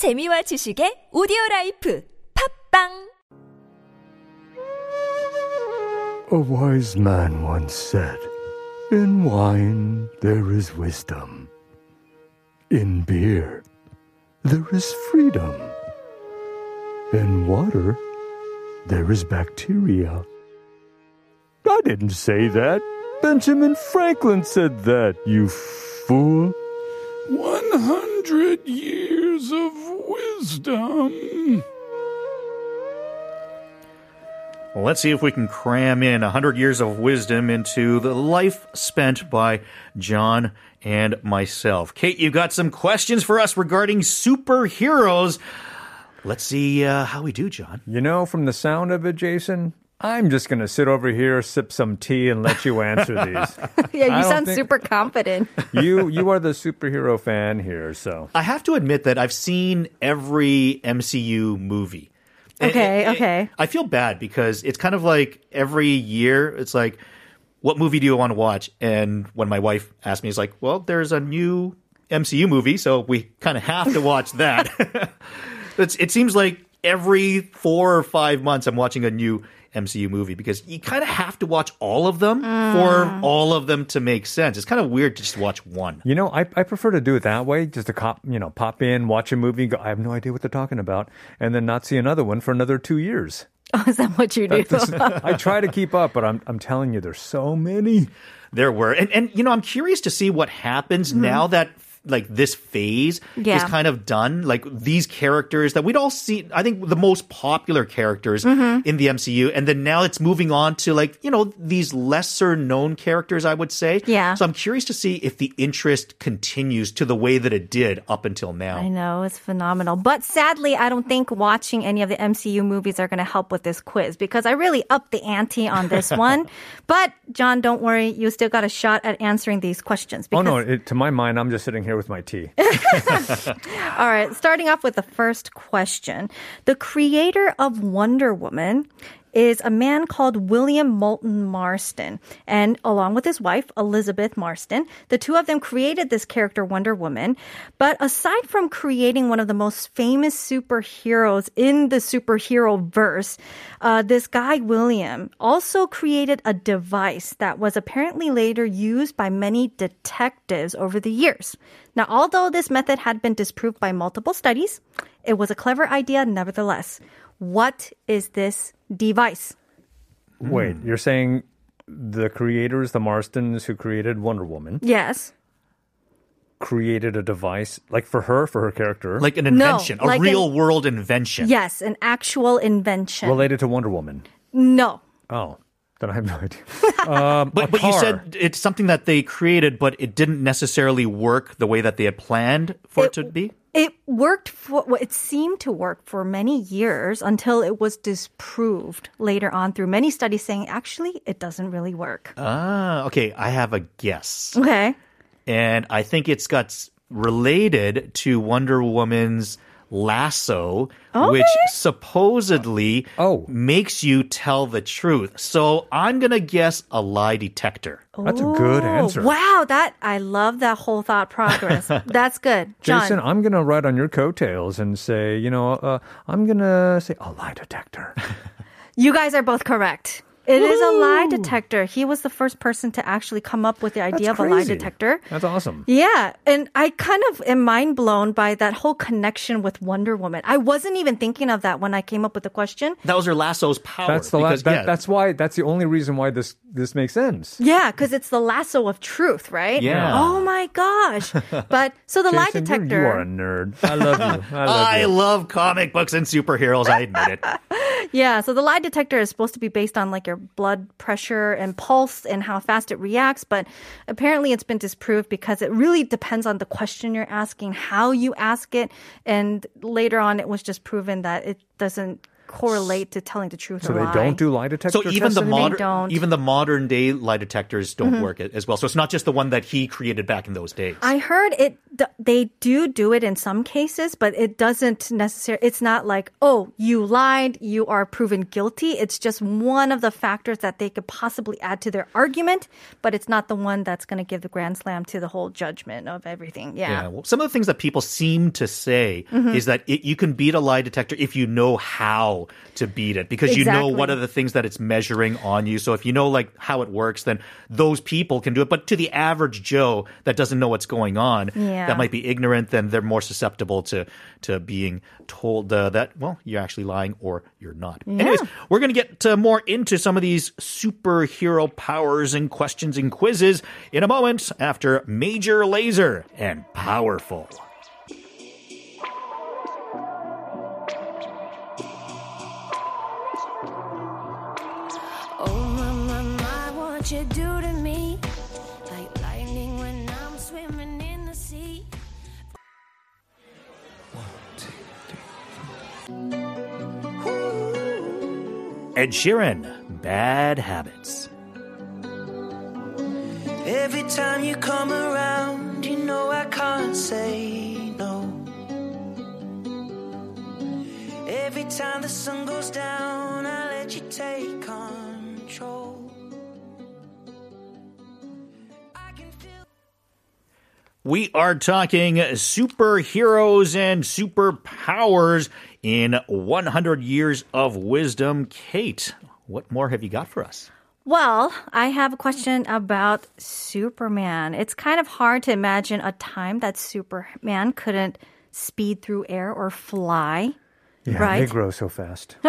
재미와 지식의 오디오 라이프 팝빵 A wise man once said, In wine there is wisdom. In beer there is freedom. In water there is bacteria. I didn't say that. Benjamin Franklin said that, you fool. 100 years of wisdom. Well, let's see if we can cram in 100 years of wisdom into the life spent by John and myself. Kate, you've got some questions for us regarding superheroes. Let's see uh, how we do, John. You know, from the sound of it, Jason, I'm just going to sit over here, sip some tea, and let you answer these. Yeah, you sound think- super confident. you you are the superhero fan here, so I have to admit that I've seen every MCU movie. And Okay, it- it- okay. I feel bad because it's kind of like every year, it's like, what movie do you want to watch? And when my wife asked me, it's like, well, there's a new MCU movie, so we kind of have to watch that. it's, it seems like every four or five months, I'm watching a new MCU movie because you kind of have to watch all of them for ah. all of them to make sense. It's kind of weird to just watch one. you know I, I prefer to do it that way, just to cop you know pop in, watch a movie, go, I have no idea what they're talking about, and then not see another one for another two years. Oh, is that what you do? I try to keep up, but I'm I'm telling you, there's so many. There were, and and you know, I'm curious to see what happens mm-hmm. now that like this phase is kind of done. Like these characters that we'd all see, I think the most popular characters mm-hmm. in the MCU, and then now it's moving on to like you know these lesser known characters. I would say, Yeah. So I'm curious to see if the interest continues to the way that it did up until now. I know, it's phenomenal. But sadly, I don't think watching any of the MCU movies are going to help with this quiz because I really upped the ante on this one. But, John, don't worry. You still got a shot at answering these questions. Oh no! It, to my mind, I'm just sitting here with my tea. All right, starting off with the first question. The creator of Wonder Woman is a man called William Moulton Marston. And along with his wife, Elizabeth Marston, the two of them created this character, Wonder Woman. But aside from creating one of the most famous superheroes in the superhero verse, uh, this guy, William, also created a device that was apparently later used by many detectives over the years. Now, although this method had been disproved by multiple studies, it was a clever idea nevertheless. What is this device? Wait, you're saying the creators, the Marstons who created Wonder Woman, Yes. created a device like for her, for her character, Like an No, invention, a like an- real world invention. Yes, an actual invention. related to Wonder Woman. no. Oh, then I have no idea. Um, But, a but you car. said it's something that they created, but it didn't necessarily work the way that they had planned for it, It- to be. It worked for, well, it seemed to work for many years until it was disproved later on through many studies saying actually it doesn't really work. Ah, okay. I have a guess. Okay. and I think it's got related to Wonder Woman's lasso, which supposedly Oh. makes you tell the truth. So I'm gonna guess a lie detector. That's a good Oh, answer. Wow, that I love that whole thought progress. That's good. John. Jason, I'm going to ride on your coattails and say, you know, uh, I'm going to say a lie detector. You guys are both correct. It is a lie detector. He was the first person to actually come up with the idea That's of a lie detector. That's awesome. Yeah, and I kind of am mind blown by that whole connection with Wonder Woman. I wasn't even thinking of that when I came up with the question. That was her lasso's power. That's the la- that, yeah, that's why that's the only reason why this this makes sense. Yeah, because it's the lasso of truth, right? Yeah. Oh my gosh! But so the lie detector. You, you are a nerd. I love you. I love I you. love comic books and superheroes. I admit it. Yeah, so the lie detector is supposed to be based on like your blood pressure and pulse and how fast it reacts, but apparently it's been disproved because it really depends on the question you're asking, how you ask it, and later on it was just proven that it doesn't correlate to telling the truth So or they lie. don't do lie detector So even the anymore? They don't. modern, even the modern day lie detectors don't work as well. So it's not just the one that he created back in those days. I heard it. They do do it in some cases, but it doesn't necessarily. It's not like, oh, you lied, you are proven guilty. It's just one of the factors that they could possibly add to their argument, but it's not the one that's going to give the grand slam to the whole judgment of everything. Yeah. Yeah. Well, some of the things that people seem to say Mm-hmm. is that it, you can beat a lie detector if you know how to beat it because you know what are the things that it's measuring on you. So if you know like how it works, then those people can do it. But to the average Joe that doesn't know what's going on, Yeah. that might be ignorant, then they're more susceptible to to being told uh, that well you're actually lying or you're not. Anyways, we're gonna get uh, more into some of these superhero powers and questions and quizzes in a moment after Major Lazer and Powerful. What you do to me? Like lightning when I'm swimming in the sea. Ed Sheeran, Bad Habits. Every time you come around, you know I can't say no. Every time the sun goes down, I let you take We are talking superheroes and superpowers in 100 Years of Wisdom. Kate, what more have you got for us? Well, I have a question about Superman. It's kind of hard to imagine a time that Superman couldn't speed through air or fly. Yeah, Right. they grow so fast.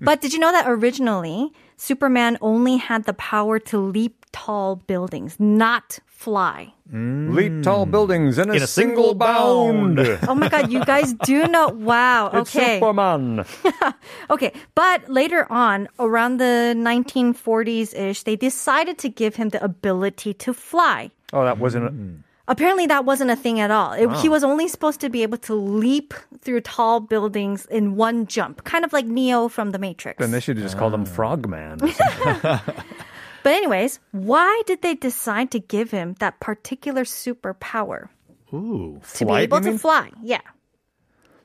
But did you know that originally Superman only had the power to leap tall buildings, not fly? Mm. Leap tall buildings in a, In a single bound. Oh my god, you guys do know. Wow. It's Okay. Superman. Okay, but later on, around the 1940s ish, they decided to give him the ability to fly. Oh, that wasn't. A, mm. Apparently, that wasn't a thing at all. It, He was only supposed to be able to leap through tall buildings in one jump, kind of like Neo from The Matrix. then they should have just called him Ah. Frogman. But, anyways, why did they decide to give him that particular superpower? Ooh, To be able to mean? fly. Yeah.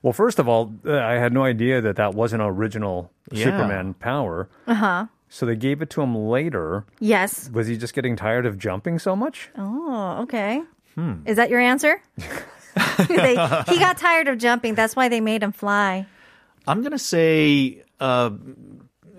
Well, first of all, uh, I had no idea that that was an original Yeah. Superman power. Uh huh. So they gave it to him later. Yes. Was he just getting tired of jumping so much? Oh, okay. Hmm. Is that your answer? they, he got tired of jumping. That's why they made him fly. I'm going to say uh,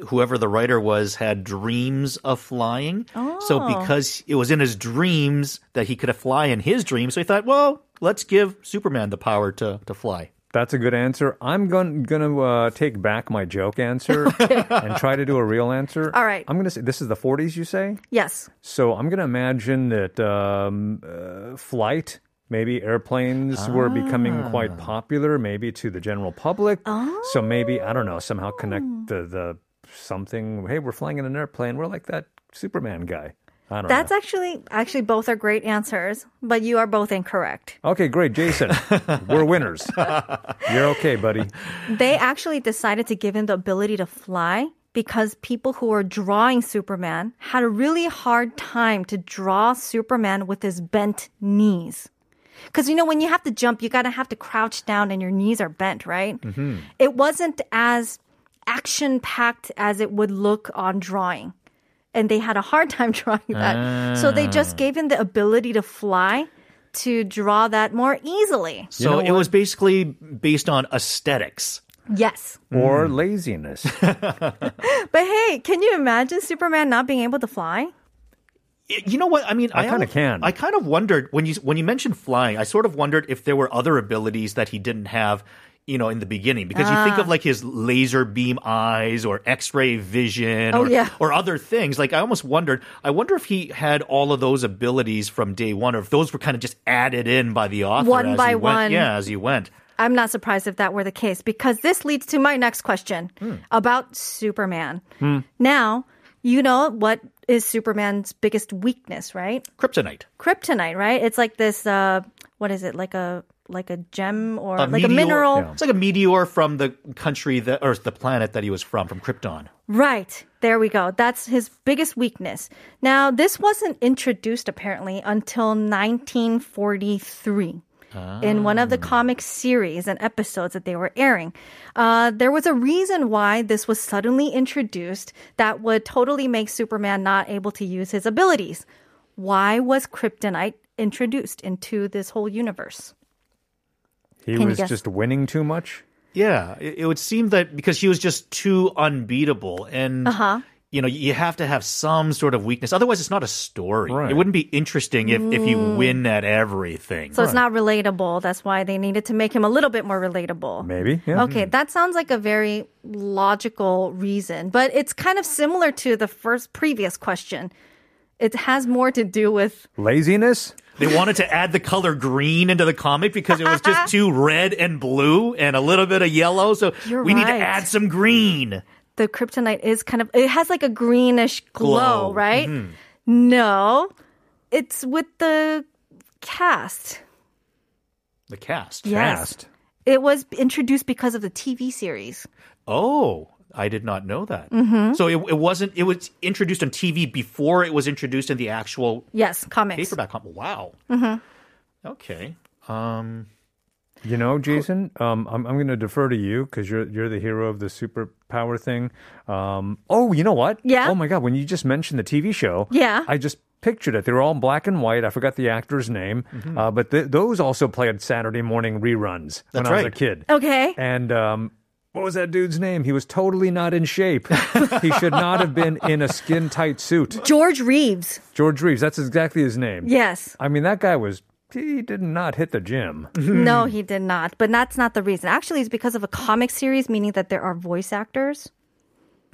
whoever the writer was had dreams of flying. So Oh. because it was in his dreams that he could fly in his dreams, so he thought, well, let's give Superman the power to, to fly. That's a good answer. I'm going to uh, take back my joke answer and try to do a real answer. All right. I'm going to say this is the 40s, you say? Yes. So I'm going to imagine that um, uh, flight, maybe airplanes were becoming quite popular, maybe to the general public. So maybe, I don't know, somehow connect the, the something. Hey, we're flying in an airplane. We're like that Superman guy. I don't That's know. actually actually both are great answers, but you are both incorrect. Okay, great. Jason, we're winners. You're okay, buddy. They actually decided to give him the ability to fly because people who were drawing Superman had a really hard time to draw Superman with his bent knees. Because you know, when you have to jump, you gotta have to crouch down and your knees are bent, right? Mm-hmm. It wasn't as action packed as it would look on drawing. And they had a hard time drawing that. So they just ah. gave him the ability to fly to draw that more easily. So it was basically based on aesthetics. Yes. Or hmm. laziness. But hey, can you imagine Superman not being able to fly? You know what? I mean, I kinda can. I kind of wondered when you when you mentioned flying. I sort of wondered if there were other abilities that he didn't have. You know, in the beginning, because you Ah. think of like his laser beam eyes or X-ray vision Oh, or, yeah. or other things. Like I almost wondered. I wonder if he had all of those abilities from day one, or if those were kind of just added in by the author One as by he went. one. Yeah, as he went. I'm not surprised if that were the case because this leads to my next question about Superman. Now, you know what is Superman's biggest weakness, right? Kryptonite. Kryptonite, right? It's like this uh what is it? Like a like a gem or A like a mineral. Yeah. It's like a meteor from the country that, or the planet that he was from, from Krypton. Right. There we go. That's his biggest weakness. Now, this wasn't introduced apparently until 1943 in one of the comic series and episodes that they were airing. Uh, there was a reason why this was suddenly introduced that would totally make Superman not able to use his abilities. Why was kryptonite introduced into this whole universe? He Can was guess? just winning too much. Yeah, it, it would seem that because he was just too unbeatable, and Uh-huh. you know you have to have some sort of weakness. Otherwise, it's not a story. Right. It wouldn't be interesting if if you win at everything. So it's not relatable. That's why they needed to make him a little bit more relatable. Maybe. Yeah. Okay, that sounds like a very logical reason, but it's kind of similar to the first previous question. It has more to do with Laziness. They wanted to add the color green into the comic because it was just too red and blue and a little bit of yellow. So You're we need to add some green. the kryptonite is kind of it has like a greenish glow, Glow. right? Mm-hmm. No. It's with the cast. The cast. Yes. Fast. It was introduced because of the TV series. Oh, I did not know that. Mm-hmm. So it, it wasn't. It was introduced on TV before it was introduced in the actual Yes, comics. paperback. com- Wow. Mm-hmm. Okay. Um. You know, Jason, um, I'm, I'm going to defer to you because you're you're the hero of the superpower thing. Um, oh, you know what? Yeah? Oh my God! When you just mentioned the TV show, Yeah. I just pictured it. They were all in black and white. I forgot the actor's name, Mm-hmm. uh, but th- those also played Saturday morning reruns when I was a kid. Okay. And um, what was that dude's name? He was totally not in shape. he should not have been in a skin tight suit. George Reeves. George Reeves. That's exactly his name. Yes. I mean, that guy was. He did not hit the gym. No, he did not. But that's not the reason. Actually, it's because of a comic series, meaning that there are voice actors.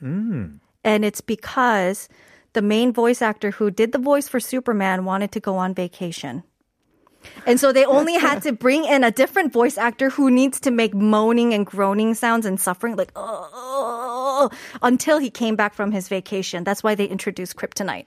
Hmm. And it's because the main voice actor who did the voice for Superman wanted to go on vacation. And so they only had to bring in a different voice actor who needs to make moaning and groaning sounds and suffering, like, oh, until he came back from his vacation. That's why they introduced Kryptonite.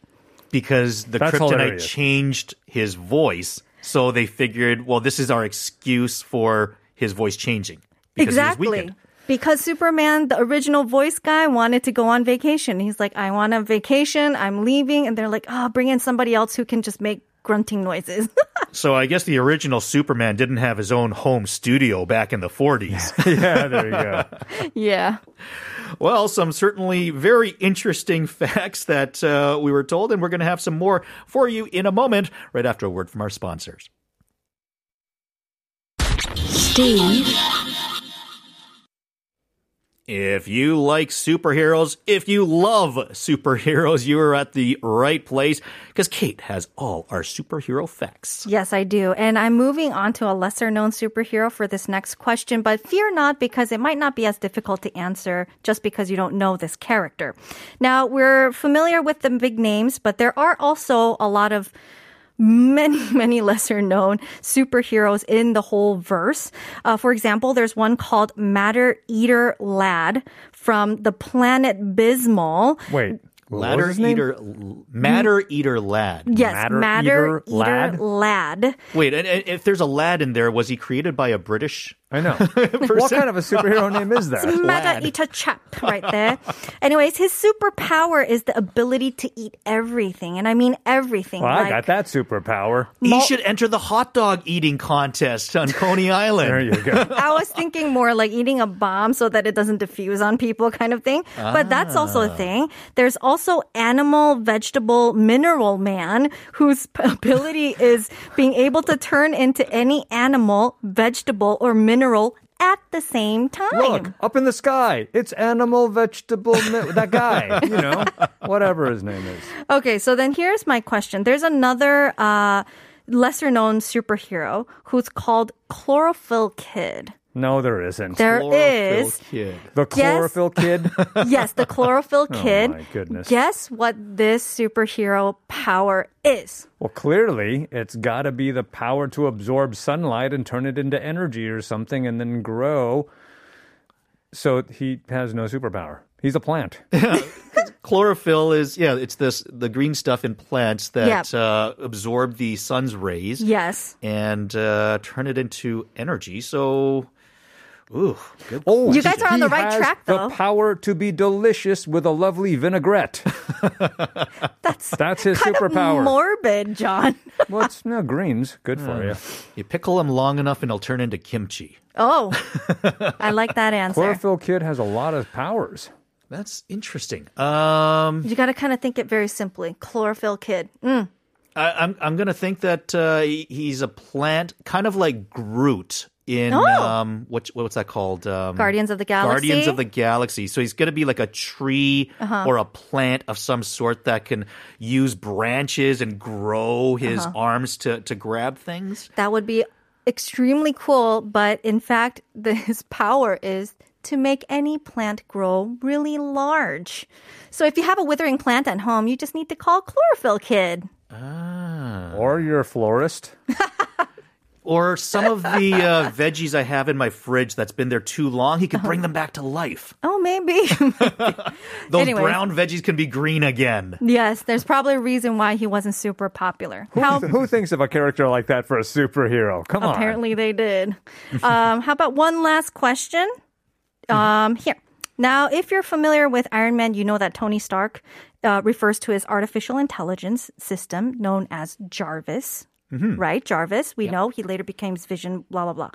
because the That's kryptonite hilarious. changed his voice. So they figured, well, this is our excuse for his voice changing. Because He was exactly. Because Superman, the original voice guy, wanted to go on vacation. He's like, I want a vacation. I'm leaving. And they're like, oh, bring in somebody else who can just make grunting noises. So I guess the original Superman didn't have his own home studio back in the 40s. yeah, there you go. yeah. well, some certainly very interesting facts that uh, we were told, and we're going to have some more for you in a moment, right after a word from our sponsors. Steve If you like superheroes, if you love superheroes, you are at the right place because Kate has all our superhero facts. Yes, I do. And I'm moving on to a lesser known superhero for this next question, but fear not because it might not be as difficult to answer just because you don't know this character. Now, we're familiar with the big names, but there are also a lot of many, many lesser known superheroes in the whole verse. Uh, for example, there's one called Matter Eater Lad from the planet Bismoll. Wait. What was Ladder his name? eater, matter eater lad. Yes, Matter Matter, Eater Eater, Lad? Lad. Wait, and, and if there's a lad in there, was he created by a British? I know. what kind of a superhero name is that? Meta eater chap right there. Anyways, his superpower is the ability to eat everything. And I mean everything. Well, I got that superpower. He should enter the hot dog eating contest on Coney Island. There you go. I was thinking more like eating a bomb so that it doesn't diffuse on people kind of thing. But that's also a ah. thing. There's also animal, vegetable, mineral man whose ability is being able to turn into any animal, vegetable, or mineral at the same time. Look, up in the sky. It's animal, vegetable, mi- that guy, you know, whatever his name is. Okay, so then here's my question. There's another uh, lesser known superhero who's called Chlorophyll Kid. No, there isn't. There Chlorophyll is. Kid. the chlorophyll kid. Yes, the Chlorophyll Kid. Oh, my goodness. Guess what this superhero power is? Well, clearly, it's got to be the power to absorb sunlight and turn it into energy or something and then grow. So he has no superpower. He's a plant. chlorophyll is yeah, it's this the green stuff in plants that Yep. uh, absorb the sun's rays Yes. and uh, turn it into energy. So, ooh, good. Oh, You guys are on he the right has track, though. The power to be delicious with a lovely vinaigrette. That's That's his kind superpower. of morbid, John. well, it's no greens. Good for you. You pickle them long enough, and they'll turn into kimchi. Oh, I like that answer. Chlorophyll Kid has a lot of powers. That's interesting. Um, You got to kind of think it very simply. Chlorophyll kid. Mm. I, I'm I'm gonna think that uh, he- he's a plant, kind of like Groot in Oh. um, what what's that called? Um, Guardians of the Galaxy? Guardians of the Galaxy. So he's gonna be like a tree Uh-huh. or a plant of some sort that can use branches and grow his Uh-huh. arms to to grab things. That would be extremely cool, but in fact, the, his power is to make any plant grow really large. So if you have a withering plant at home, you just need to call Chlorophyll Kid. ah. Or you're a florist. Or some of the uh, veggies I have in my fridge that's been there too long, he could bring them back to life. Oh, maybe. Those Anyways. brown veggies can be green again. yes, there's probably a reason why he wasn't super popular. How Who thinks of a character like that for a superhero? Come on. Apparently they did. Um, how about one last question? Um, here. Now, if you're familiar with Iron Man, you know that Tony Stark uh, refers to his artificial intelligence system known as Jarvis. Mm-hmm. Right, Jarvis. We know he later became Vision, blah, blah, blah.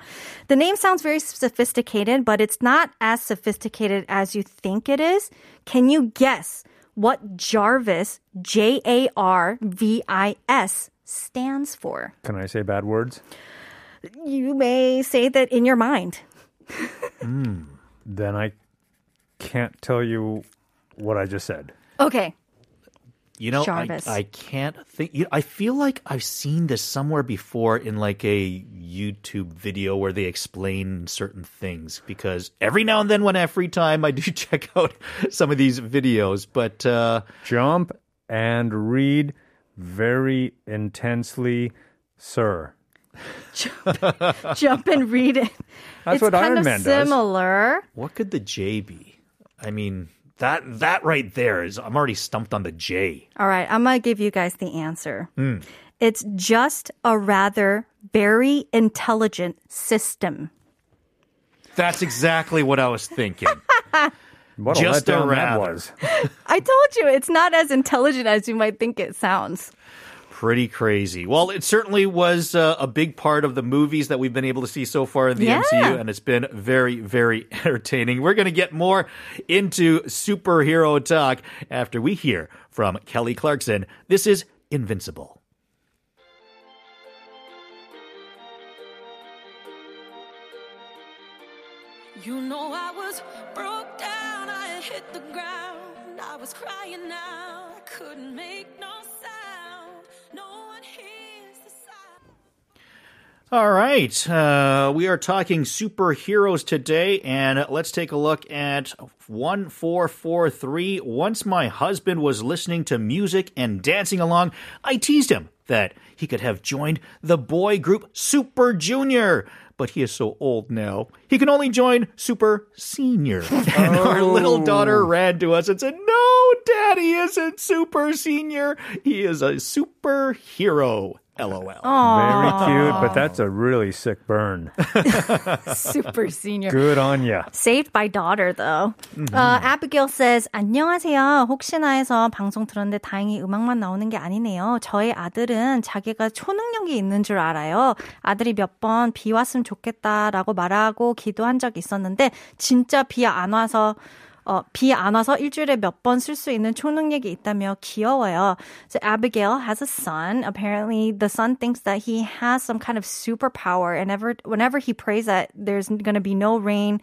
The name sounds very sophisticated, but it's not as sophisticated as you think it is. Can you guess what Jarvis, J A R V I S, stands for? Can I say bad words? you may say that in your mind. Hmm. Then I can't tell you what I just said. Okay. You know, I, I can't think. You I feel like I've seen this somewhere before in like a YouTube video where they explain certain things. Because every now and then, when I have free time, I do check out some of these videos. But uh, Jump and read very intensely, sir. Jump and read it. That's it's what kind Iron of Man does. similar. what could the J be? I mean, that that right there is. I'm already stumped on the J. All right, I'm going to give you guys the answer. Hmm. It's just a rather very intelligent system. That's exactly what I was thinking. What Just a a letdown that was. I told you, it's not as intelligent as you might think it sounds. Pretty crazy. Well, it certainly was uh, a big part of the movies that we've been able to see so far in the Yeah. MCU, and it's been very, very entertaining. We're going to get more into superhero talk after we hear from Kelly Clarkson. This is Invincible. You know I was broke down, I had hit the ground. I was crying out, I couldn't make no All right. Uh, we are talking superheroes today, and let's take a look at 1443. Once my husband was listening to music and dancing along, I teased him that he could have joined the boy group Super Junior. But he is so old now. He can only join Super Senior. And our little daughter ran to us and said, No, Daddy isn't Super Senior. He is a superhero. LOL. Very cute, but that's a really sick burn. Super senior. Good on ya. Saved by daughter, though. Uh, Abigail says, 안녕하세요. 혹시나 해서 방송 들었는데 다행히 음악만 나오는 게 아니네요. 저희 아들은 자기가 초능력이 있는 줄 알아요. 아들이 몇 번 비 왔으면 좋겠다라고 말하고 기도한 적이 있었는데, 진짜 비 안 와서 어, 비 안 와서 일주일에 몇 번 쓸 수 있는 초능력이 있다며 귀여워요. So Abigail has a son. Apparently, the son thinks that he has some kind of superpower, and ever, whenever he prays that there's going to be no rain,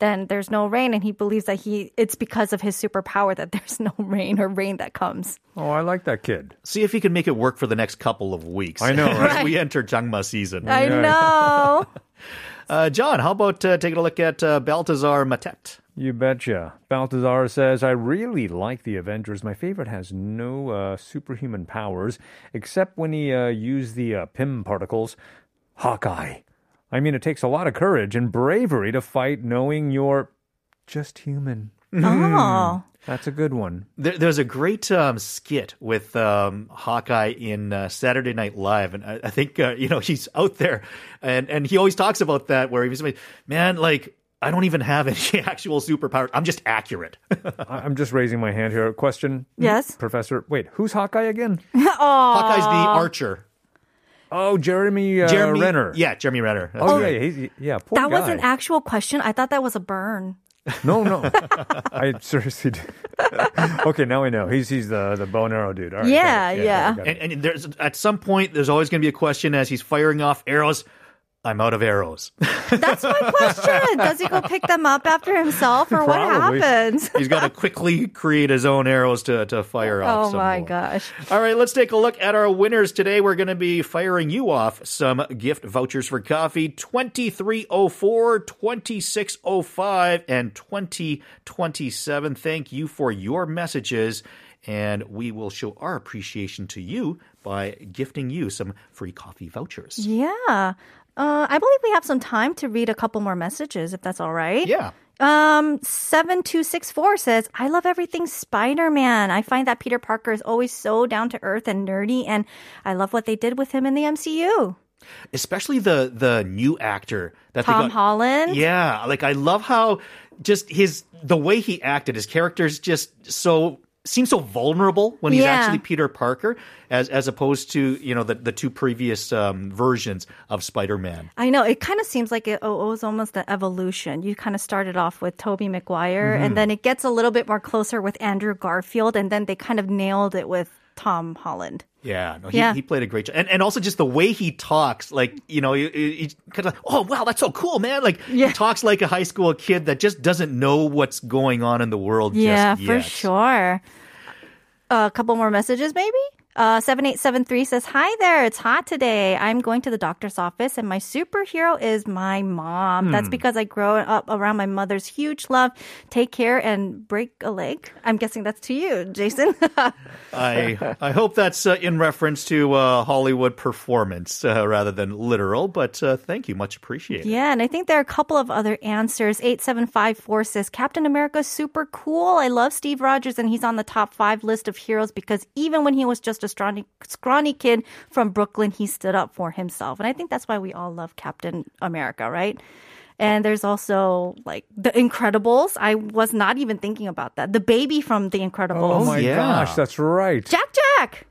then there's no rain, and he believes that he it's because of his superpower that there's no rain or rain that comes. Oh, I like that kid. See if he can make it work for the next couple of weeks. I know, right? As we enter Jangma season. I know. Uh, John, how about uh, taking a look at uh, Baltazar Matet? You betcha. Baltazar says, I really like the Avengers. My favorite has no uh, superhuman powers, except when he uh, used the uh, Pym particles. Hawkeye. I mean, it takes a lot of courage and bravery to fight knowing you're just human. Oh. That's a good one. There, there's a great um, skit with um, Hawkeye in uh, Saturday Night Live, and I, I think uh, you know he's out there, and and he always talks about that where he's like, man, like I don't even have any actual superpower. I'm just accurate. I- I'm just raising my hand here. Question. Yes. Professor. Wait, who's Hawkeye again? Hawkeye's the archer. Oh, Jeremy, uh, Jeremy Renner. Yeah, Jeremy Renner. That's Oh, right. yeah, he's, yeah. Poor That was an actual question. I thought that was a burn. No, no. I seriously. Do. okay, now I know. He's he's the the bow and arrow dude. All right, Yeah, got it. yeah. And, and there's at some point there's always going to be a question as he's firing off arrows. I'm out of arrows. That's my question. Does he go pick them up after himself or what happens? he's got to quickly create his own arrows to, to fire off. Oh my more. gosh. All right, let's take a look at our winners today. We're going to be firing you off some gift vouchers for coffee 2304, 2605, and 2027. Thank you for your messages. And we will show our appreciation to you by gifting you some free coffee vouchers. Yeah. Uh, I believe we have some time to read a couple more messages, if that's all right. Yeah. Um, 7264 says, I love everything Spider Man. I find that Peter Parker is always so down to earth and nerdy, and I love what they did with him in the MCU. Especially the the new actor that they Tom got- Holland. Yeah, like I love how just his the way he acted, his character's just so seems so vulnerable when he's Yeah. actually Peter Parker, as as opposed to you know the the two previous um, versions of Spider Man. I know it kind of seems like it, oh, it was almost an evolution. You kind of started off with Tobey Maguire, Mm-hmm. and then it gets a little bit more closer with Andrew Garfield, and then they kind of nailed it with Tom Holland. Yeah, no, he, Yeah. he played a great job, and and also just the way he talks, like you know, he, he, kind of like, oh wow, that's so cool, man. Like Yeah. he talks like a high school kid that just doesn't know what's going on in the world. Yeah, for sure. a couple more messages, maybe? Uh, 7873 says, Hi there, it's hot today. I'm going to the doctor's office and my superhero is my mom. That's because I grew up around my mother's huge love. Take care and break a leg. I'm guessing that's to you, Jason. I I hope that's uh, in reference to uh, Hollywood performance uh, rather than literal, but uh, thank you, much appreciated. yeah, and I think there are a couple of other answers. 8754 says, Captain America's super cool. I love Steve Rogers and he's on the top five list of heroes because even when he was just a scrawny, scrawny kid from Brooklyn, he stood up for himself. And I think that's why we all love Captain America, right? And there's also like The Incredibles. I was not even thinking about that. The baby from The Incredibles. Oh my yeah. gosh, that's right. Jack Jack.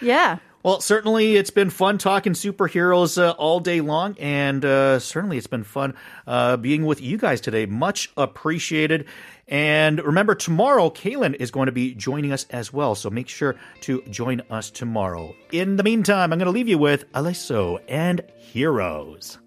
Yeah. Well, certainly it's been fun talking superheroes uh, all day long, and uh, certainly it's been fun uh, being with you guys today. Much appreciated. And remember, tomorrow, Kaylin is going to be joining us as well, so make sure to join us tomorrow. In the meantime, I'm going to leave you with Alesso and Heroes.